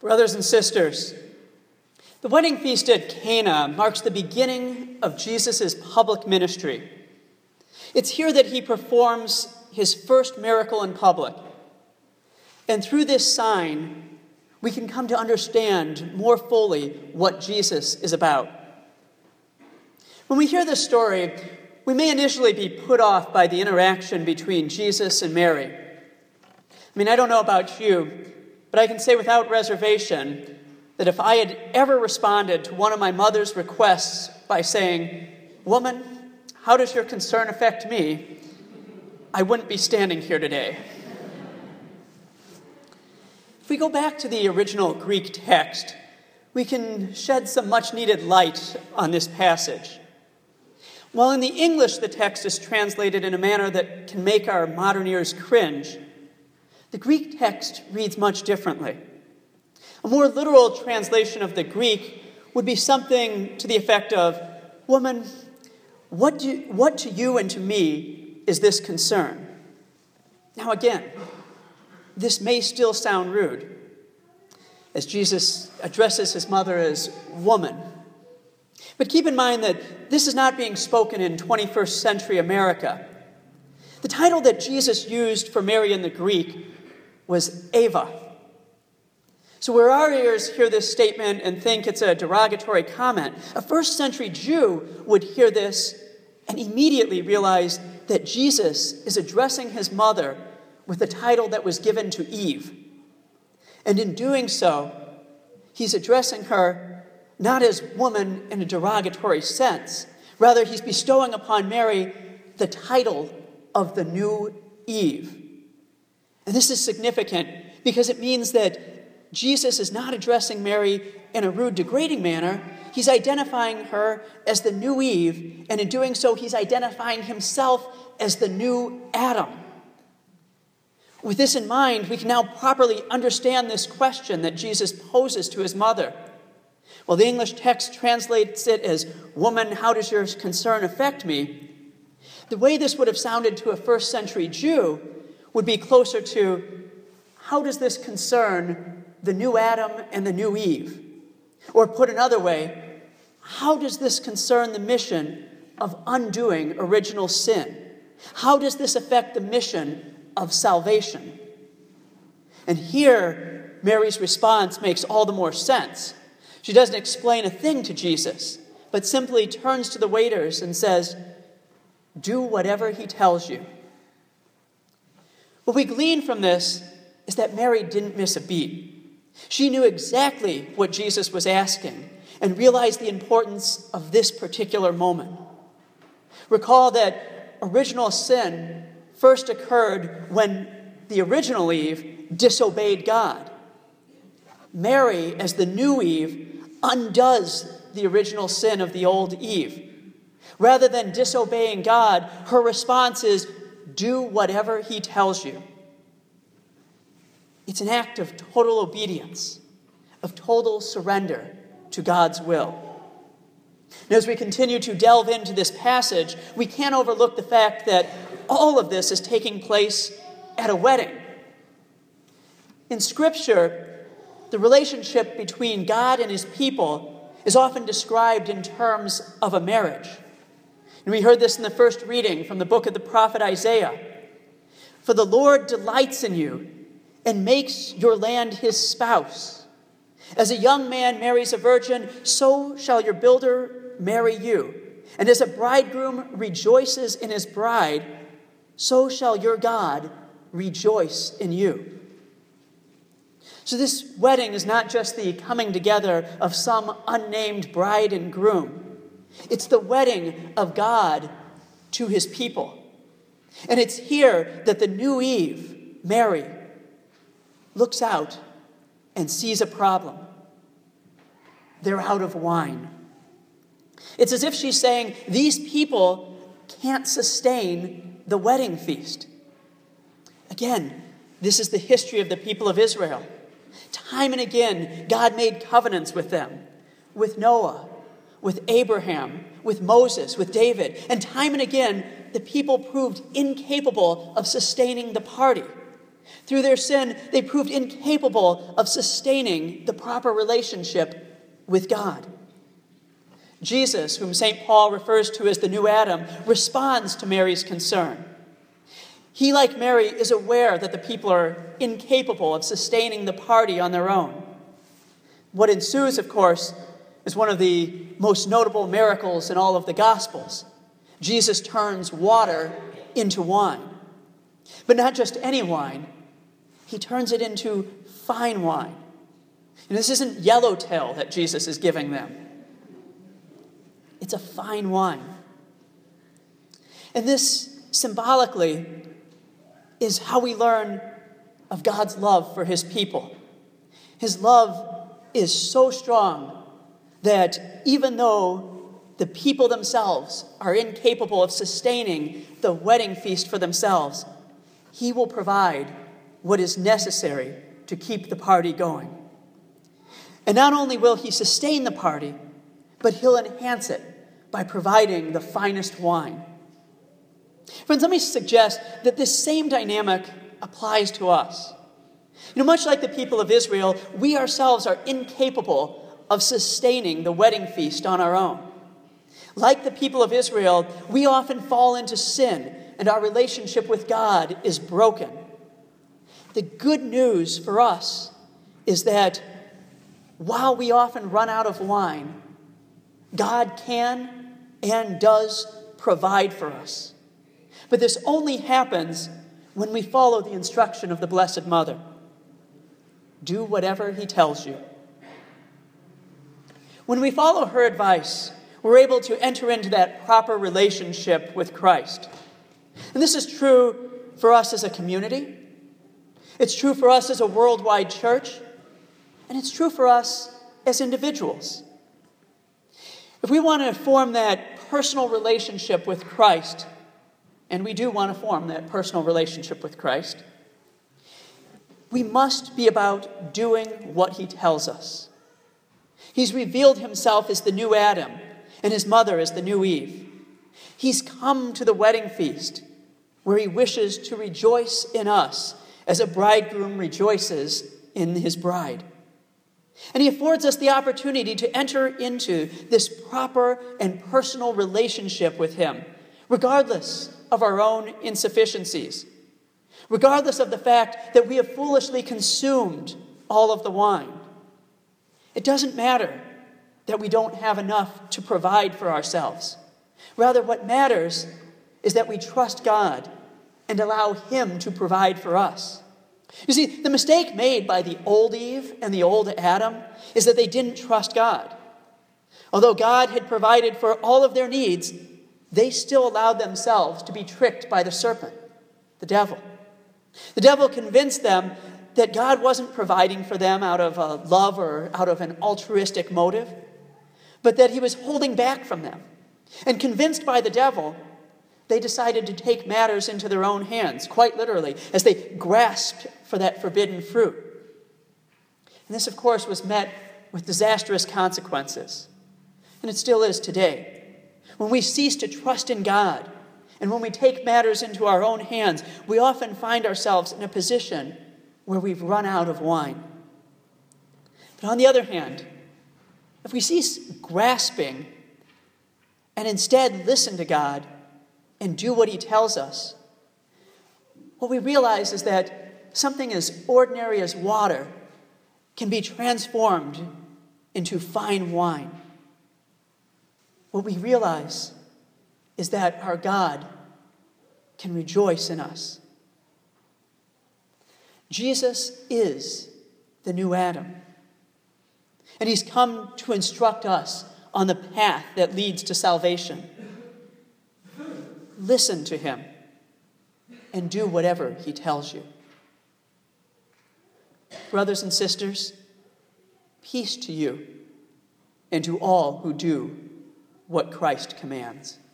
Brothers and sisters, the wedding feast at Cana marks the beginning of Jesus' public ministry. It's here that he performs his first miracle in public. And through this sign, we can come to understand more fully what Jesus is about. When we hear this story, we may initially be put off by the interaction between Jesus and Mary. I mean, I don't know about you, but I can say without reservation that if I had ever responded to one of my mother's requests by saying, Woman, how does your concern affect me? I wouldn't be standing here today. If we go back to the original Greek text, we can shed some much needed light on this passage. While in the English the text is translated in a manner that can make our modern ears cringe, the Greek text reads much differently. A more literal translation of the Greek would be something to the effect of Woman, what, do, what to you and to me is this concern? Now, again, this may still sound rude, as Jesus addresses his mother as woman. But keep in mind that this is not being spoken in 21st century America. The title that Jesus used for Mary in the Greek was Ava. So, where our ears hear this statement and think it's a derogatory comment, a first century Jew would hear this and immediately realize that Jesus is addressing his mother with the title that was given to Eve. And in doing so, he's addressing her not as woman in a derogatory sense, rather, he's bestowing upon Mary the title of the new Eve. And this is significant because it means that Jesus is not addressing Mary in a rude, degrading manner. He's identifying her as the new Eve, and in doing so, he's identifying himself as the new Adam. With this in mind, we can now properly understand this question that Jesus poses to his mother. Well, the English text translates it as, Woman, how does your concern affect me? The way this would have sounded to a first century Jew would be closer to how does this concern the new Adam and the new Eve? Or put another way, how does this concern the mission of undoing original sin? How does this affect the mission of salvation? And here, Mary's response makes all the more sense. She doesn't explain a thing to Jesus, but simply turns to the waiters and says, Do whatever he tells you. What we glean from this is that Mary didn't miss a beat. She knew exactly what Jesus was asking and realized the importance of this particular moment. Recall that original sin first occurred when the original Eve disobeyed God. Mary, as the new Eve, undoes the original sin of the old Eve. Rather than disobeying God, her response is do whatever he tells you. It's an act of total obedience, of total surrender to God's will. And as we continue to delve into this passage, we can't overlook the fact that all of this is taking place at a wedding. In Scripture, the relationship between God and his people is often described in terms of a marriage. And we heard this in the first reading from the book of the prophet Isaiah. For the Lord delights in you and makes your land his spouse. As a young man marries a virgin, so shall your builder marry you. And as a bridegroom rejoices in his bride, so shall your God rejoice in you. So, this wedding is not just the coming together of some unnamed bride and groom. It's the wedding of God to his people. And it's here that the new Eve, Mary, looks out and sees a problem. They're out of wine. It's as if she's saying, These people can't sustain the wedding feast. Again, this is the history of the people of Israel. Time and again, God made covenants with them, with Noah, with Abraham, with Moses, with David. And time and again, the people proved incapable of sustaining the party. Through their sin, they proved incapable of sustaining the proper relationship with God. Jesus, whom St. Paul refers to as the new Adam, responds to Mary's concern. He, like Mary, is aware that the people are incapable of sustaining the party on their own. What ensues, of course, is one of the most notable miracles in all of the Gospels. Jesus turns water into wine. But not just any wine, he turns it into fine wine. And this isn't yellowtail that Jesus is giving them, it's a fine wine. And this symbolically is how we learn of God's love for his people. His love is so strong that even though the people themselves are incapable of sustaining the wedding feast for themselves, he will provide what is necessary to keep the party going. And not only will he sustain the party, but he'll enhance it by providing the finest wine. Friends, let me suggest that this same dynamic applies to us. You know, much like the people of Israel, we ourselves are incapable of sustaining the wedding feast on our own. Like the people of Israel, we often fall into sin and our relationship with God is broken. The good news for us is that while we often run out of wine, God can and does provide for us. But this only happens when we follow the instruction of the Blessed Mother do whatever He tells you. When we follow her advice, we're able to enter into that proper relationship with Christ. And this is true for us as a community, it's true for us as a worldwide church, and it's true for us as individuals. If we want to form that personal relationship with Christ, and we do want to form that personal relationship with Christ, we must be about doing what he tells us. He's revealed himself as the new Adam and his mother as the new Eve. He's come to the wedding feast where he wishes to rejoice in us as a bridegroom rejoices in his bride. And he affords us the opportunity to enter into this proper and personal relationship with him, regardless of our own insufficiencies, regardless of the fact that we have foolishly consumed all of the wine. It doesn't matter that we don't have enough to provide for ourselves. Rather, what matters is that we trust God and allow Him to provide for us. You see, the mistake made by the old Eve and the old Adam is that they didn't trust God. Although God had provided for all of their needs, they still allowed themselves to be tricked by the serpent, the devil. The devil convinced them that God wasn't providing for them out of a love or out of an altruistic motive, but that he was holding back from them. And convinced by the devil, they decided to take matters into their own hands, quite literally, as they grasped for that forbidden fruit. And this, of course, was met with disastrous consequences. And it still is today. When we cease to trust in God and when we take matters into our own hands, we often find ourselves in a position where we've run out of wine. But on the other hand, if we cease grasping and instead listen to God and do what He tells us, what we realize is that something as ordinary as water can be transformed into fine wine what we realize is that our God can rejoice in us. Jesus is the new Adam. And he's come to instruct us on the path that leads to salvation. Listen to him and do whatever he tells you. Brothers and sisters, peace to you and to all who do what Christ commands.